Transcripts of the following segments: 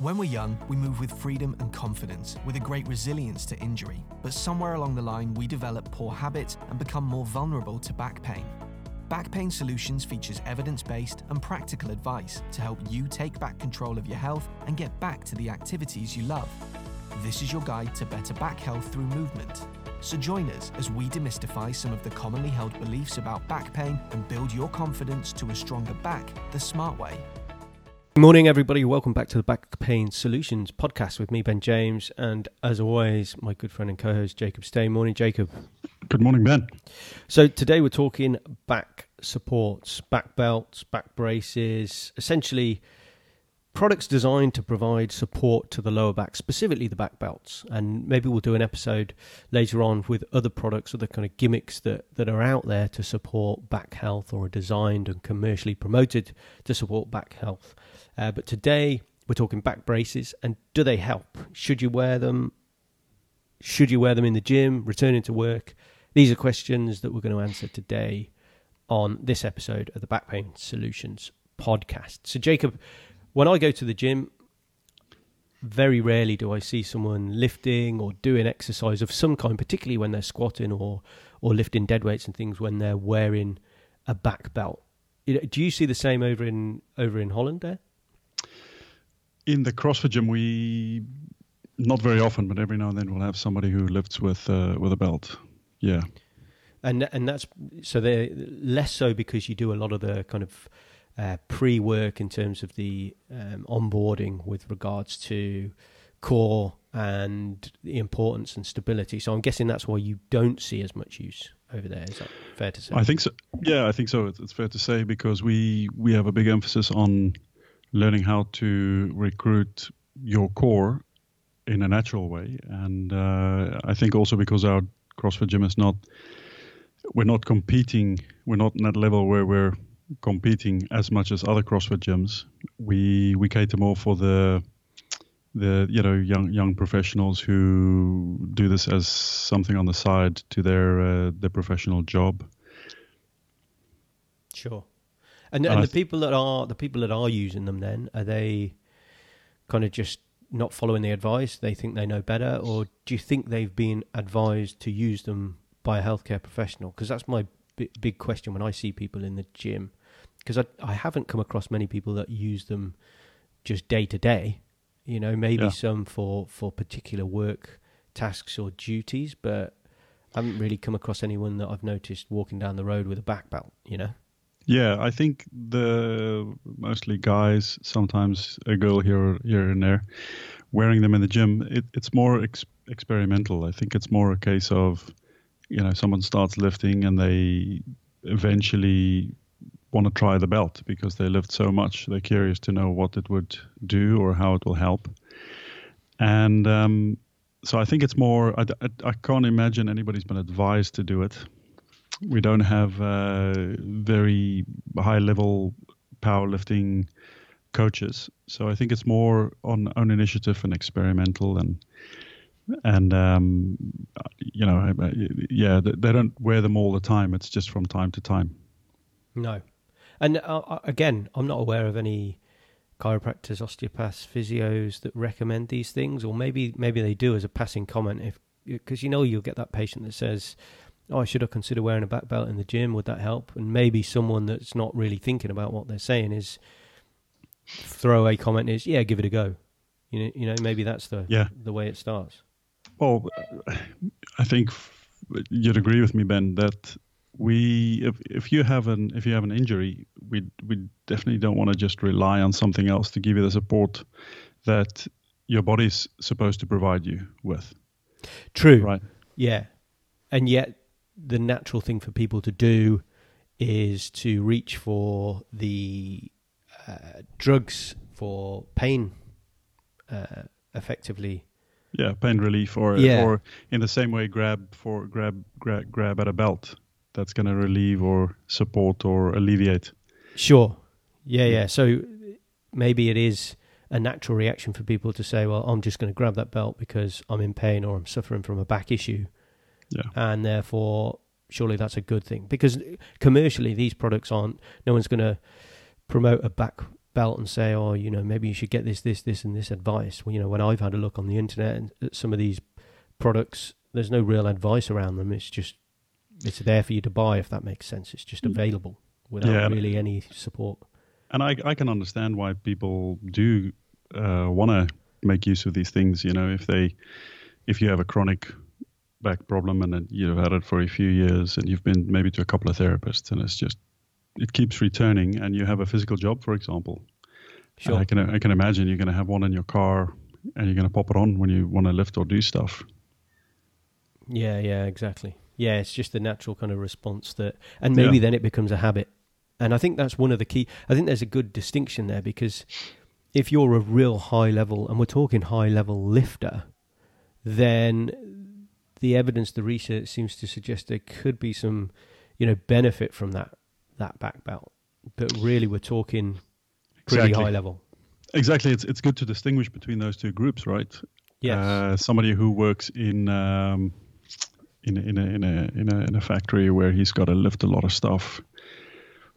When we're young, we move with freedom and confidence, with a great resilience to injury. But somewhere along the line, we develop poor habits and become more vulnerable to back pain. Back Pain Solutions features evidence based and practical advice to help you take back control of your health and get back to the activities you love. This is your guide to better back health through movement. So join us as we demystify some of the commonly held beliefs about back pain and build your confidence to a stronger back the smart way. Good morning, everybody. Welcome back to the Back Pain Solutions podcast with me, Ben James, and as always, my good friend and co-host Jacob Stay. Morning, Jacob. Good morning, Ben. So today we're talking back supports, back belts, back braces, essentially products designed to provide support to the lower back, specifically the back belts. And maybe we'll do an episode later on with other products, other kind of gimmicks that, that are out there to support back health or are designed and commercially promoted to support back health. Uh, but today we're talking back braces and do they help? Should you wear them? Should you wear them in the gym, returning to work? These are questions that we're going to answer today on this episode of the Back Pain Solutions podcast. So, Jacob, when I go to the gym, very rarely do I see someone lifting or doing exercise of some kind, particularly when they're squatting or or lifting dead weights and things when they're wearing a back belt. Do you see the same over in over in Holland there? In the CrossFit gym, we not very often, but every now and then we'll have somebody who lifts with uh, with a belt. Yeah, and and that's so they're less so because you do a lot of the kind of uh, pre-work in terms of the um, onboarding with regards to core and the importance and stability. So I'm guessing that's why you don't see as much use over there. Is that fair to say? I think so. Yeah, I think so. It's, it's fair to say because we we have a big emphasis on learning how to recruit your core in a natural way, and uh, I think also because our CrossFit gym is not we're not competing. We're not in that level where we're competing as much as other CrossFit gyms. We we cater more for the the you know young young professionals who do this as something on the side to their uh, their professional job. Sure. And, and, and the th- people that are the people that are using them then are they kind of just not following the advice? They think they know better, or do you think they've been advised to use them by a healthcare professional? Because that's my b- big question when I see people in the gym. Because I I haven't come across many people that use them just day to day. You know, maybe yeah. some for for particular work tasks or duties, but I haven't really come across anyone that I've noticed walking down the road with a back belt. You know. Yeah, I think the mostly guys, sometimes a girl here here and there, wearing them in the gym. It, it's more ex- experimental. I think it's more a case of, you know, someone starts lifting and they eventually want to try the belt because they lift so much. They're curious to know what it would do or how it will help. And um, so I think it's more. I, I, I can't imagine anybody's been advised to do it we don't have uh, very high level powerlifting coaches. So I think it's more on own initiative and experimental and and um, you know yeah they don't wear them all the time. It's just from time to time. No, and uh, again, I'm not aware of any chiropractors, osteopaths, physios that recommend these things, or maybe maybe they do as a passing comment if because you know you'll get that patient that says oh, I should I consider wearing a back belt in the gym? Would that help? And maybe someone that's not really thinking about what they're saying is throw a comment is, yeah, give it a go. You know, you know, maybe that's the yeah. the way it starts. Well, I think you'd agree with me, Ben, that we if if you have an if you have an injury, we we definitely don't want to just rely on something else to give you the support that your body's supposed to provide you with. True. Right. Yeah. And yet the natural thing for people to do is to reach for the uh, drugs for pain, uh, effectively. Yeah, pain relief, or yeah. or in the same way, grab for grab grab grab at a belt that's going to relieve or support or alleviate. Sure. Yeah, yeah. So maybe it is a natural reaction for people to say, "Well, I'm just going to grab that belt because I'm in pain or I'm suffering from a back issue." Yeah. And therefore, surely that's a good thing because commercially these products aren't. No one's going to promote a back belt and say, oh, you know, maybe you should get this, this, this, and this advice. Well, you know, when I've had a look on the internet and some of these products, there's no real advice around them. It's just it's there for you to buy if that makes sense. It's just mm. available without yeah. really any support. And I I can understand why people do uh, want to make use of these things. You know, if they if you have a chronic back problem and you've had it for a few years and you've been maybe to a couple of therapists and it's just it keeps returning and you have a physical job for example sure. I can I can imagine you're going to have one in your car and you're going to pop it on when you want to lift or do stuff yeah yeah exactly yeah it's just the natural kind of response that and maybe yeah. then it becomes a habit and I think that's one of the key I think there's a good distinction there because if you're a real high level and we're talking high level lifter then the evidence, the research seems to suggest there could be some, you know, benefit from that that back belt. But really, we're talking pretty exactly. high level. Exactly. It's it's good to distinguish between those two groups, right? Yes. Uh, somebody who works in um, in a, in a in a in a in a factory where he's got to lift a lot of stuff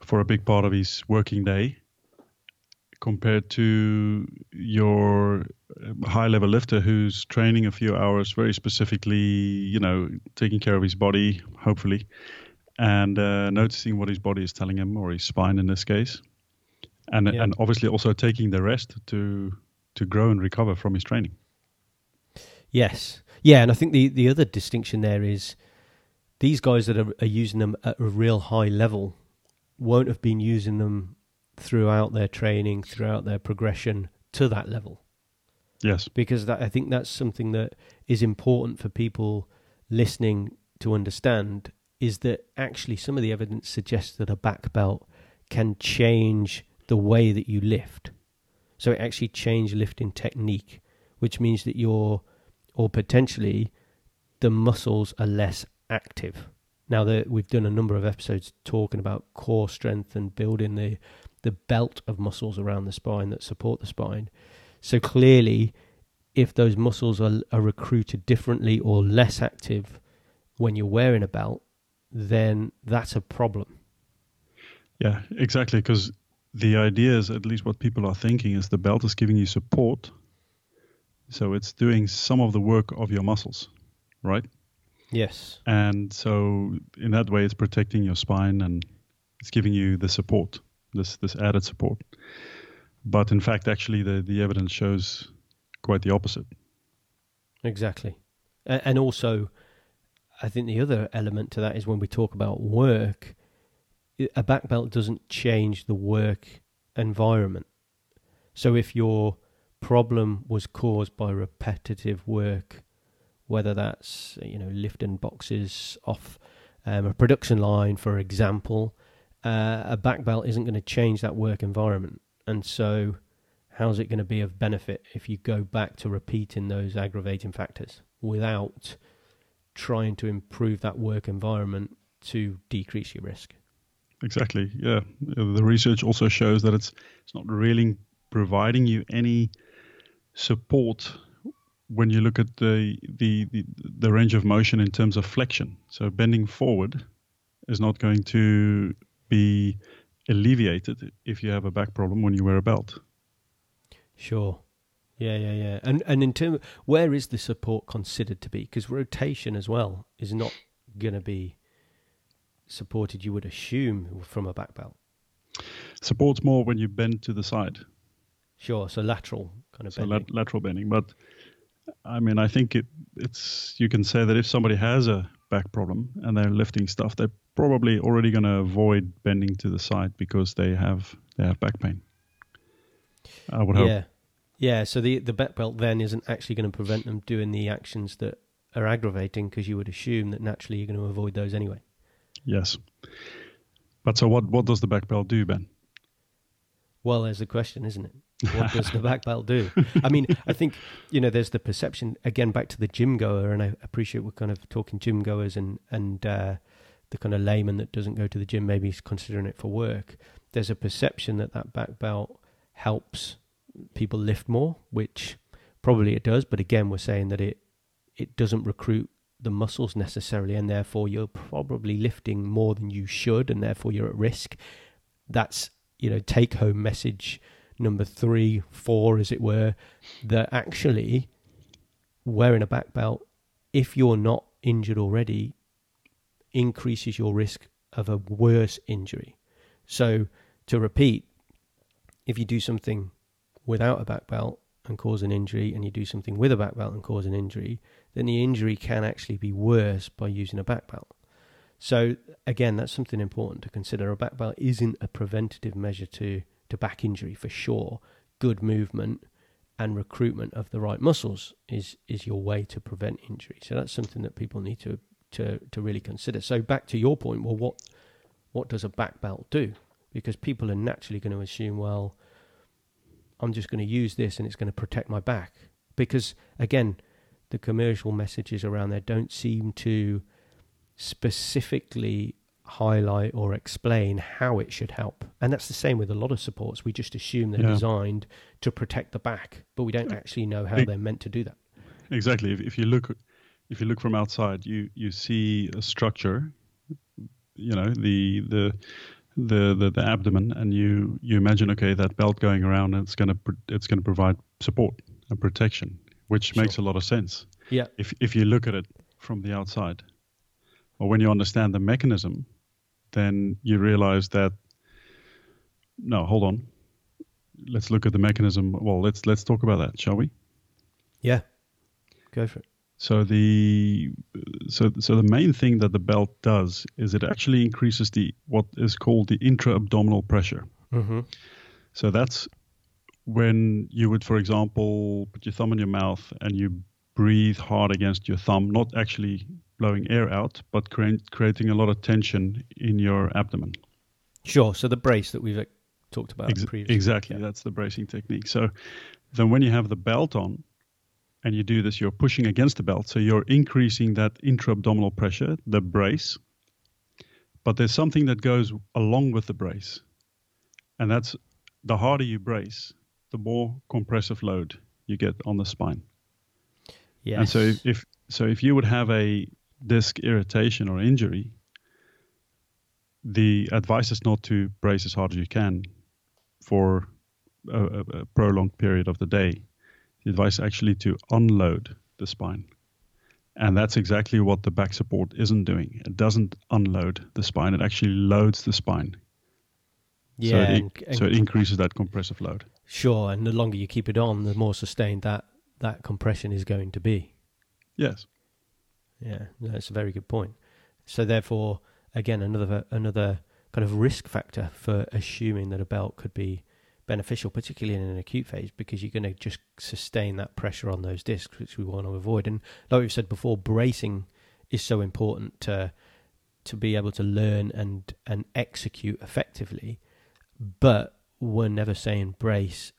for a big part of his working day compared to your high level lifter who's training a few hours very specifically, you know, taking care of his body, hopefully, and uh, noticing what his body is telling him, or his spine in this case, and yeah. and obviously also taking the rest to to grow and recover from his training. Yes, yeah, and I think the the other distinction there is these guys that are, are using them at a real high level won't have been using them throughout their training, throughout their progression to that level. Yes. Because that, I think that's something that is important for people listening to understand is that actually some of the evidence suggests that a back belt can change the way that you lift. So it actually changes lifting technique, which means that you're, or potentially, the muscles are less active. Now that we've done a number of episodes talking about core strength and building the the belt of muscles around the spine that support the spine. So clearly, if those muscles are, are recruited differently or less active when you're wearing a belt, then that's a problem. Yeah, exactly. Because the idea is, at least what people are thinking, is the belt is giving you support. So it's doing some of the work of your muscles, right? Yes. And so in that way, it's protecting your spine and it's giving you the support this this added support. But in fact, actually, the the evidence shows quite the opposite. Exactly, and also, I think the other element to that is when we talk about work, a back belt doesn't change the work environment. So if your problem was caused by repetitive work, whether that's you know lifting boxes off um, a production line, for example, uh, a back belt isn't going to change that work environment. And so, how's it going to be of benefit if you go back to repeating those aggravating factors without trying to improve that work environment to decrease your risk? Exactly. Yeah. The research also shows that it's it's not really providing you any support when you look at the, the the the range of motion in terms of flexion. So bending forward is not going to be alleviated if you have a back problem when you wear a belt. Sure. Yeah, yeah, yeah. And and in terms, where is the support considered to be? Because rotation as well is not going to be supported. You would assume from a back belt. Support's more when you bend to the side. Sure. So lateral kind of so bending. La- lateral bending, but I mean, I think it, it's you can say that if somebody has a back problem and they're lifting stuff, they're probably already going to avoid bending to the side because they have they have back pain. I would hope. Yeah, yeah. So the the back belt then isn't actually going to prevent them doing the actions that are aggravating because you would assume that naturally you're going to avoid those anyway. Yes. But so what what does the back belt do, Ben? Well, there's the question, isn't it? What does the back belt do? I mean, I think you know, there's the perception again back to the gym goer, and I appreciate we're kind of talking gym goers and and uh, the kind of layman that doesn't go to the gym, maybe considering it for work. There's a perception that that back belt helps people lift more, which probably it does. But again, we're saying that it it doesn't recruit the muscles necessarily, and therefore you're probably lifting more than you should, and therefore you're at risk. That's you know take home message number three, four, as it were, that actually wearing a back belt, if you're not injured already, increases your risk of a worse injury. So, to repeat, if you do something without a back belt and cause an injury, and you do something with a back belt and cause an injury, then the injury can actually be worse by using a back belt. So, again, that's something important to consider. A back belt isn't a preventative measure to, to back injury for sure. Good movement and recruitment of the right muscles is, is your way to prevent injury. So, that's something that people need to, to, to really consider. So, back to your point, well, what, what does a back belt do? Because people are naturally going to assume, well, I'm just going to use this and it's going to protect my back. Because again, the commercial messages around there don't seem to specifically highlight or explain how it should help. And that's the same with a lot of supports. We just assume they're Yeah. designed to protect the back, but we don't actually know how they're meant to do that. Exactly. If, if you look, if you look from outside, you you see a structure. You know the the the the, the abdomen, and you you imagine okay that belt going around, it's gonna it's gonna provide support and protection, which Sure. makes a lot of sense. Yeah. If if you look at it from the outside, or when you understand the mechanism, then you realize that. No, hold on. Let's look at the mechanism. Well, let's let's talk about that, shall we? Yeah. Go for it. So the so so the main thing that the belt does is it actually increases the what is called the intra-abdominal pressure. Mm-hmm. So that's when you would, for example, put your thumb in your mouth and you breathe hard against your thumb, not actually blowing air out, but crea- creating a lot of tension in your abdomen. Sure. So the brace that we've talked about Ex- previously. exactly, Yeah. that's the bracing technique. So then when you have the belt on and you do this, you're pushing against the belt. So you're increasing that intra-abdominal pressure, the brace. But there's something that goes along with the brace. And that's the harder you brace, the more compressive load you get on the spine. Yes. And so if, if so if you would have a disc irritation or injury, the advice is not to brace as hard as you can for a, a, prolonged period of the day. The advice is actually to unload the spine. And that's exactly what the back support isn't doing. It doesn't unload the spine, it actually loads the spine. yeah. so, it, and so it increases that compressive load. Sure, and the longer you keep it on, the more sustained that that compression is going to be. Yes. Yeah, that's a very good point. So therefore, again, another another kind of risk factor for assuming that a belt could be beneficial, particularly in an acute phase, because you're going to just sustain that pressure on those discs, which we want to avoid. And like we've said before, bracing is so important to to be able to learn and and execute effectively. But we're never saying brace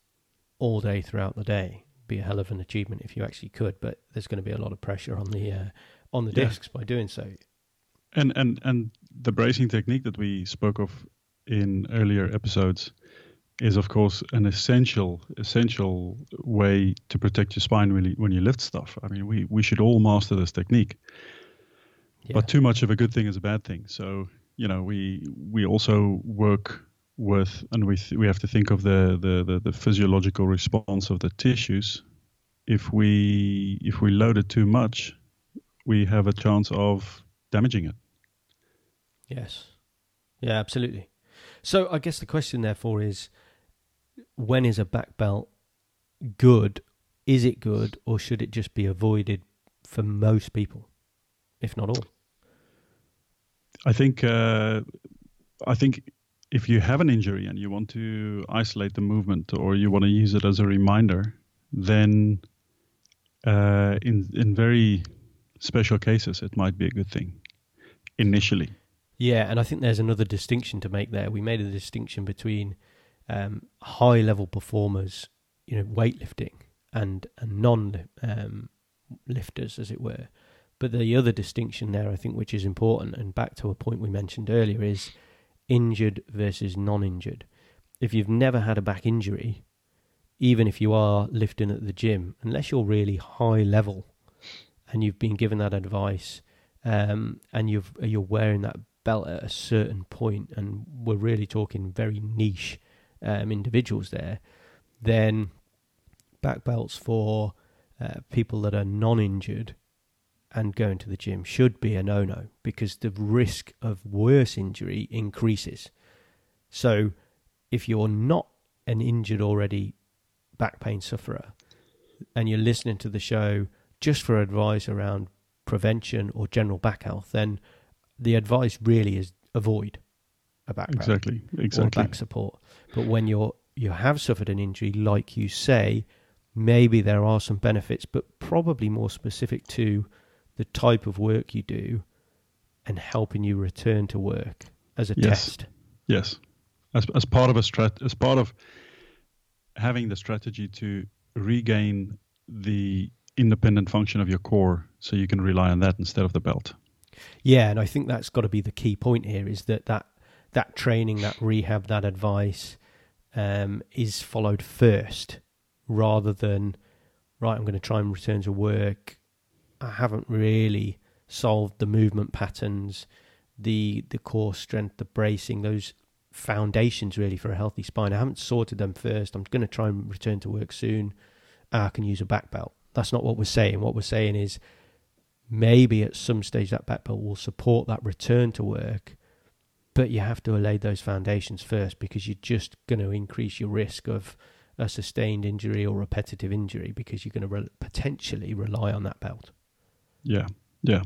all day throughout the day. Be a hell of an achievement if you actually could, but there's going to be a lot of pressure on the uh, on the Yeah. discs by doing so. And and and the bracing technique that we spoke of in earlier episodes is of course an essential essential way to protect your spine when you, when you lift stuff. I mean, we we should all master this technique. Yeah. But too much of a good thing is a bad thing. So you know, we we also work with, and we th- we have to think of the, the the the physiological response of the tissues. If we if we load it too much, we have a chance of damaging it. Yes. Yeah, absolutely. So I guess the question therefore is when is a back belt good? Is it good or should it just be avoided for most people, if not all? I think uh, I think if you have an injury and you want to isolate the movement or you want to use it as a reminder, then uh, in in very special cases it might be a good thing initially. Yeah, and I think there's another distinction to make there. We made a distinction between um, high level performers, you know, weightlifting and, and non um, lifters, as it were. But the other distinction there, I think, which is important, and back to a point we mentioned earlier, is injured versus non injured. If you've never had a back injury, even if you are lifting at the gym, unless you're really high level and you've been given that advice um, and you've, you're wearing that belt at a certain point, and we're really talking very niche um, individuals there, then back belts for uh, people that are non-injured and going to the gym should be a no-no because the risk of worse injury increases. So if you're not an injured already back pain sufferer and you're listening to the show just for advice around prevention or general back health, then the advice really is avoid a back exactly exactly or back support. But when you're you have suffered an injury, like you say, maybe there are some benefits, but probably more specific to the type of work you do and helping you return to work as a yes. test. Yes, as as part of a strat, as part of having the strategy to regain the independent function of your core, so you can rely on that instead of the belt. Yeah, and I think that's got to be the key point here: is that that that training, that rehab, that advice um, is followed first, rather than right. I'm going to try and return to work. I haven't really solved the movement patterns, the the core strength, the bracing, those foundations really for a healthy spine. I haven't sorted them first. I'm going to try and return to work soon. Ah, I can use a back belt. That's not what we're saying. What we're saying is maybe at some stage that back belt will support that return to work, but you have to lay those foundations first because you're just going to increase your risk of a sustained injury or repetitive injury because you're going to re- potentially rely on that belt. Yeah, yeah.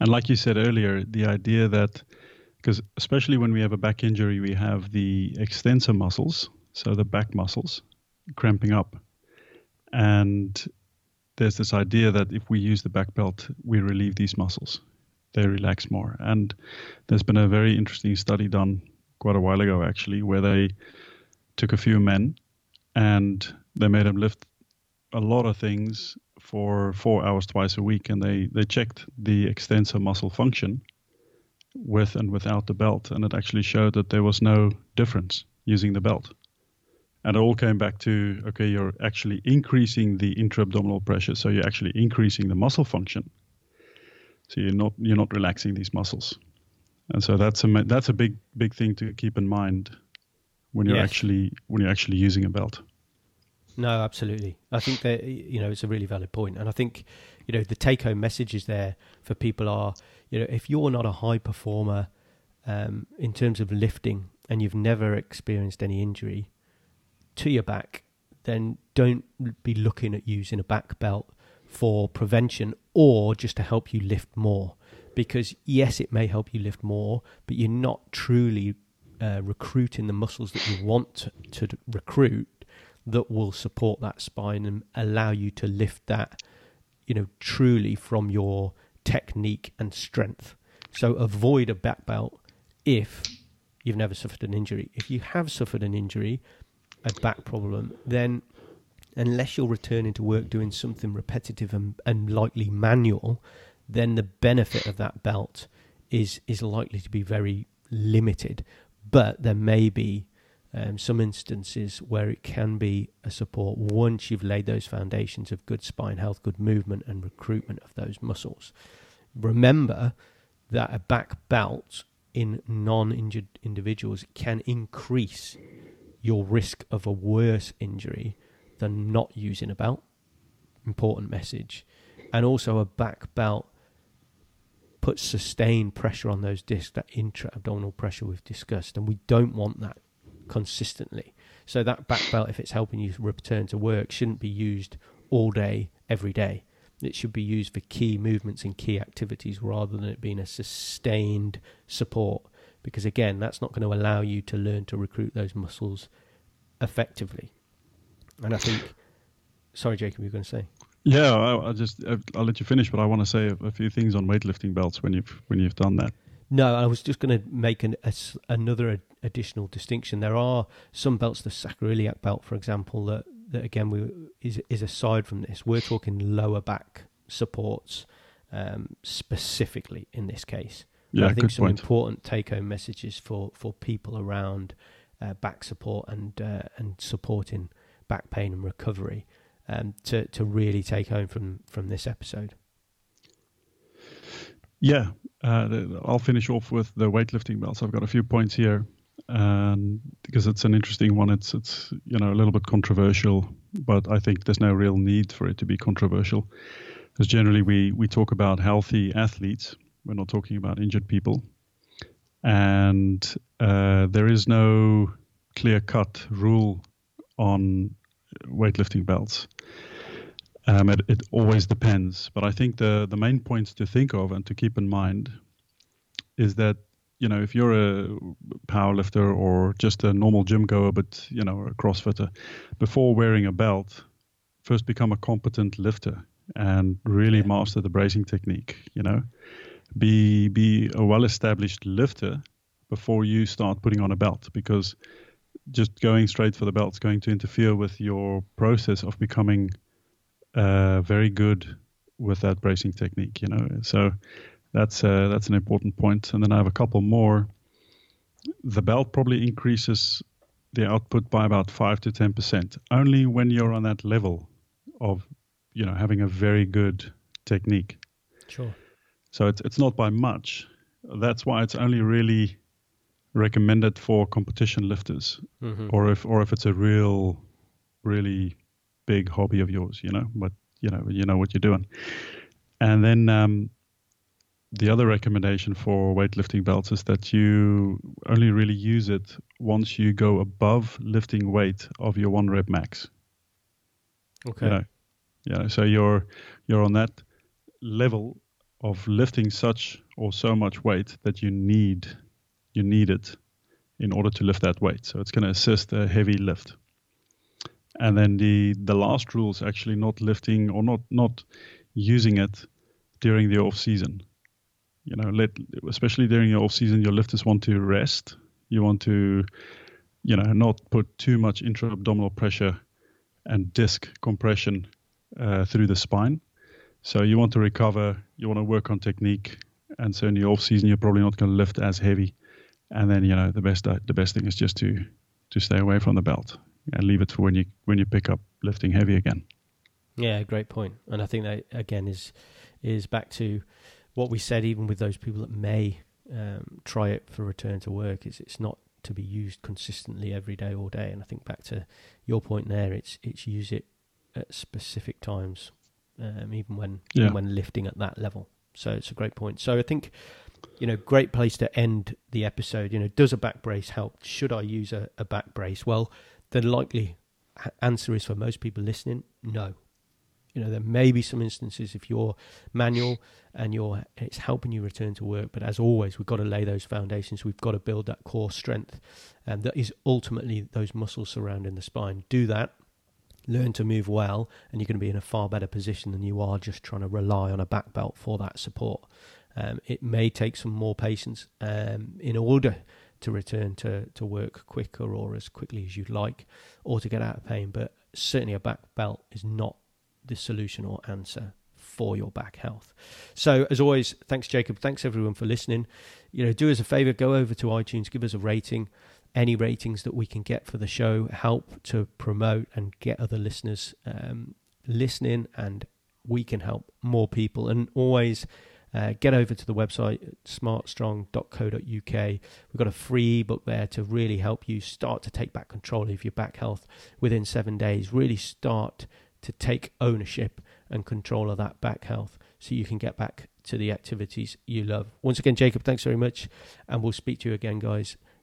And like you said earlier, the idea that because especially when we have a back injury, we have the extensor muscles, so the back muscles, cramping up. And there's this idea that if we use the back belt, we relieve these muscles. They relax more. And there's been a very interesting study done quite a while ago, actually, where they took a few men and they made them lift a lot of things for four hours twice a week. And they, they checked the extensor muscle function with and without the belt, and it actually showed that there was no difference using the belt. And it all came back to okay, you're actually increasing the intra-abdominal pressure, so you're actually increasing the muscle function. So you're not you're not relaxing these muscles, and so that's a that's a big big thing to keep in mind when you're yes. actually when you're actually using a belt. No, absolutely. I think that you know it's a really valid point, and I think you know the take-home messages there for people are you know if you're not a high performer um, in terms of lifting and you've never experienced any injury to your back, then don't be looking at using a back belt for prevention or just to help you lift more. Because yes, it may help you lift more, but you're not truly uh, recruiting the muscles that you want to, to recruit that will support that spine and allow you to lift that, you know, truly from your technique and strength. So avoid a back belt if you've never suffered an injury. If you have suffered an injury, a back problem, then unless you're returning to work doing something repetitive and, and likely manual, then the benefit of that belt is is likely to be very limited. But there may be um, some instances where it can be a support once you've laid those foundations of good spine health, good movement, and recruitment of those muscles. Remember that a back belt in non injured individuals can increase your risk of a worse injury than not using a belt. Important message. And also, a back belt puts sustained pressure on those discs, that intra abdominal pressure we've discussed, and we don't want that consistently. So that back belt, if it's helping you return to work, shouldn't be used all day, every day. It should be used for key movements and key activities rather than it being a sustained support. Because again, that's not going to allow you to learn to recruit those muscles effectively. And I think, sorry, Jacob, you were going to say. Yeah, I, I just I'll let you finish, but I want to say a, a few things on weightlifting belts when you've when you've done that. No, I was just going to make an, a, another additional distinction. There are some belts, the sacroiliac belt, for example, that, that again we, is is aside from this. We're talking lower back supports um, specifically in this case. Yeah, I think some point. important take-home messages for, for people around uh, back support and uh, and supporting back pain and recovery um, to to really take home from from this episode. Yeah, uh, I'll finish off with the weightlifting belts. I've got a few points here. and because it's an interesting one. It's it's you know a little bit controversial, but I think there's no real need for it to be controversial, because generally we we talk about healthy athletes. We're not talking about injured people, and uh, there is no clear cut rule on weightlifting belts. Um, it, it always depends, but I think the the main points to think of and to keep in mind is that you know if you're a powerlifter or just a normal gym goer, but you know a CrossFitter, before wearing a belt, first become a competent lifter and really master the bracing technique. You know, be be a well-established lifter before you start putting on a belt because just going straight for the belt is going to interfere with your process of becoming uh, very good with that bracing technique. You know, so that's uh, that's an important point. And then I have a couple more. The belt probably increases the output by about five to ten percent, only when you're on that level of, you know, having a very good technique. Sure. So it's it's not by much. That's why it's only really recommended for competition lifters, mm-hmm. or if or if it's a real, really big hobby of yours, you know. But you know you know what you're doing. And then um, the other recommendation for weightlifting belts is that you only really use it once you go above lifting weight of your one rep max. Okay. You know, yeah. So you're you're on that level of lifting such or so much weight that you need you need it in order to lift that weight. So it's going to assist a heavy lift. And then the the last rule is actually not lifting or not not using it during the off season. You know, let especially during your off season, your lifters want to rest. You want to, you know, not put too much intra abdominal pressure and disc compression uh, through the spine. So you want to recover. You want to work on technique. And so in the off season, you're probably not going to lift as heavy. And then you know the best uh, the best thing is just to to stay away from the belt and leave it for when you when you pick up lifting heavy again. Yeah, great point. And I think that again is is back to what we said. Even with those people that may um, try it for return to work, is it's not to be used consistently every day, all day. And I think back to your point there, it's it's use it at specific times, um, even when yeah. even when lifting at that level. So it's a great point. So I think you know, great place to end the episode. You know, does a back brace help? Should I use a, a back brace? Well, the likely answer is for most people listening, no. You know, there may be some instances if you're manual and you're it's helping you return to work, but as always, we've got to lay those foundations. We've got to build that core strength, and that is ultimately those muscles surrounding the spine. Do that, learn to move well, and you're going to be in a far better position than you are just trying to rely on a back belt for that support. Um, it may take some more patience um, in order to return to, to work quicker or as quickly as you'd like or to get out of pain. But certainly a back belt is not the solution or answer for your back health. So as always, thanks Jacob. Thanks everyone for listening. You know, do us a favor, go over to iTunes, give us a rating. Any ratings that we can get for the show help to promote and get other listeners um, listening, and we can help more people. And always uh, get over to the website smartstrong.co.uk. We've got a free ebook there to really help you start to take back control of your back health within seven days. Really start to take ownership and control of that back health so you can get back to the activities you love. Once again, Jacob, thanks very much. And we'll speak to you again, guys,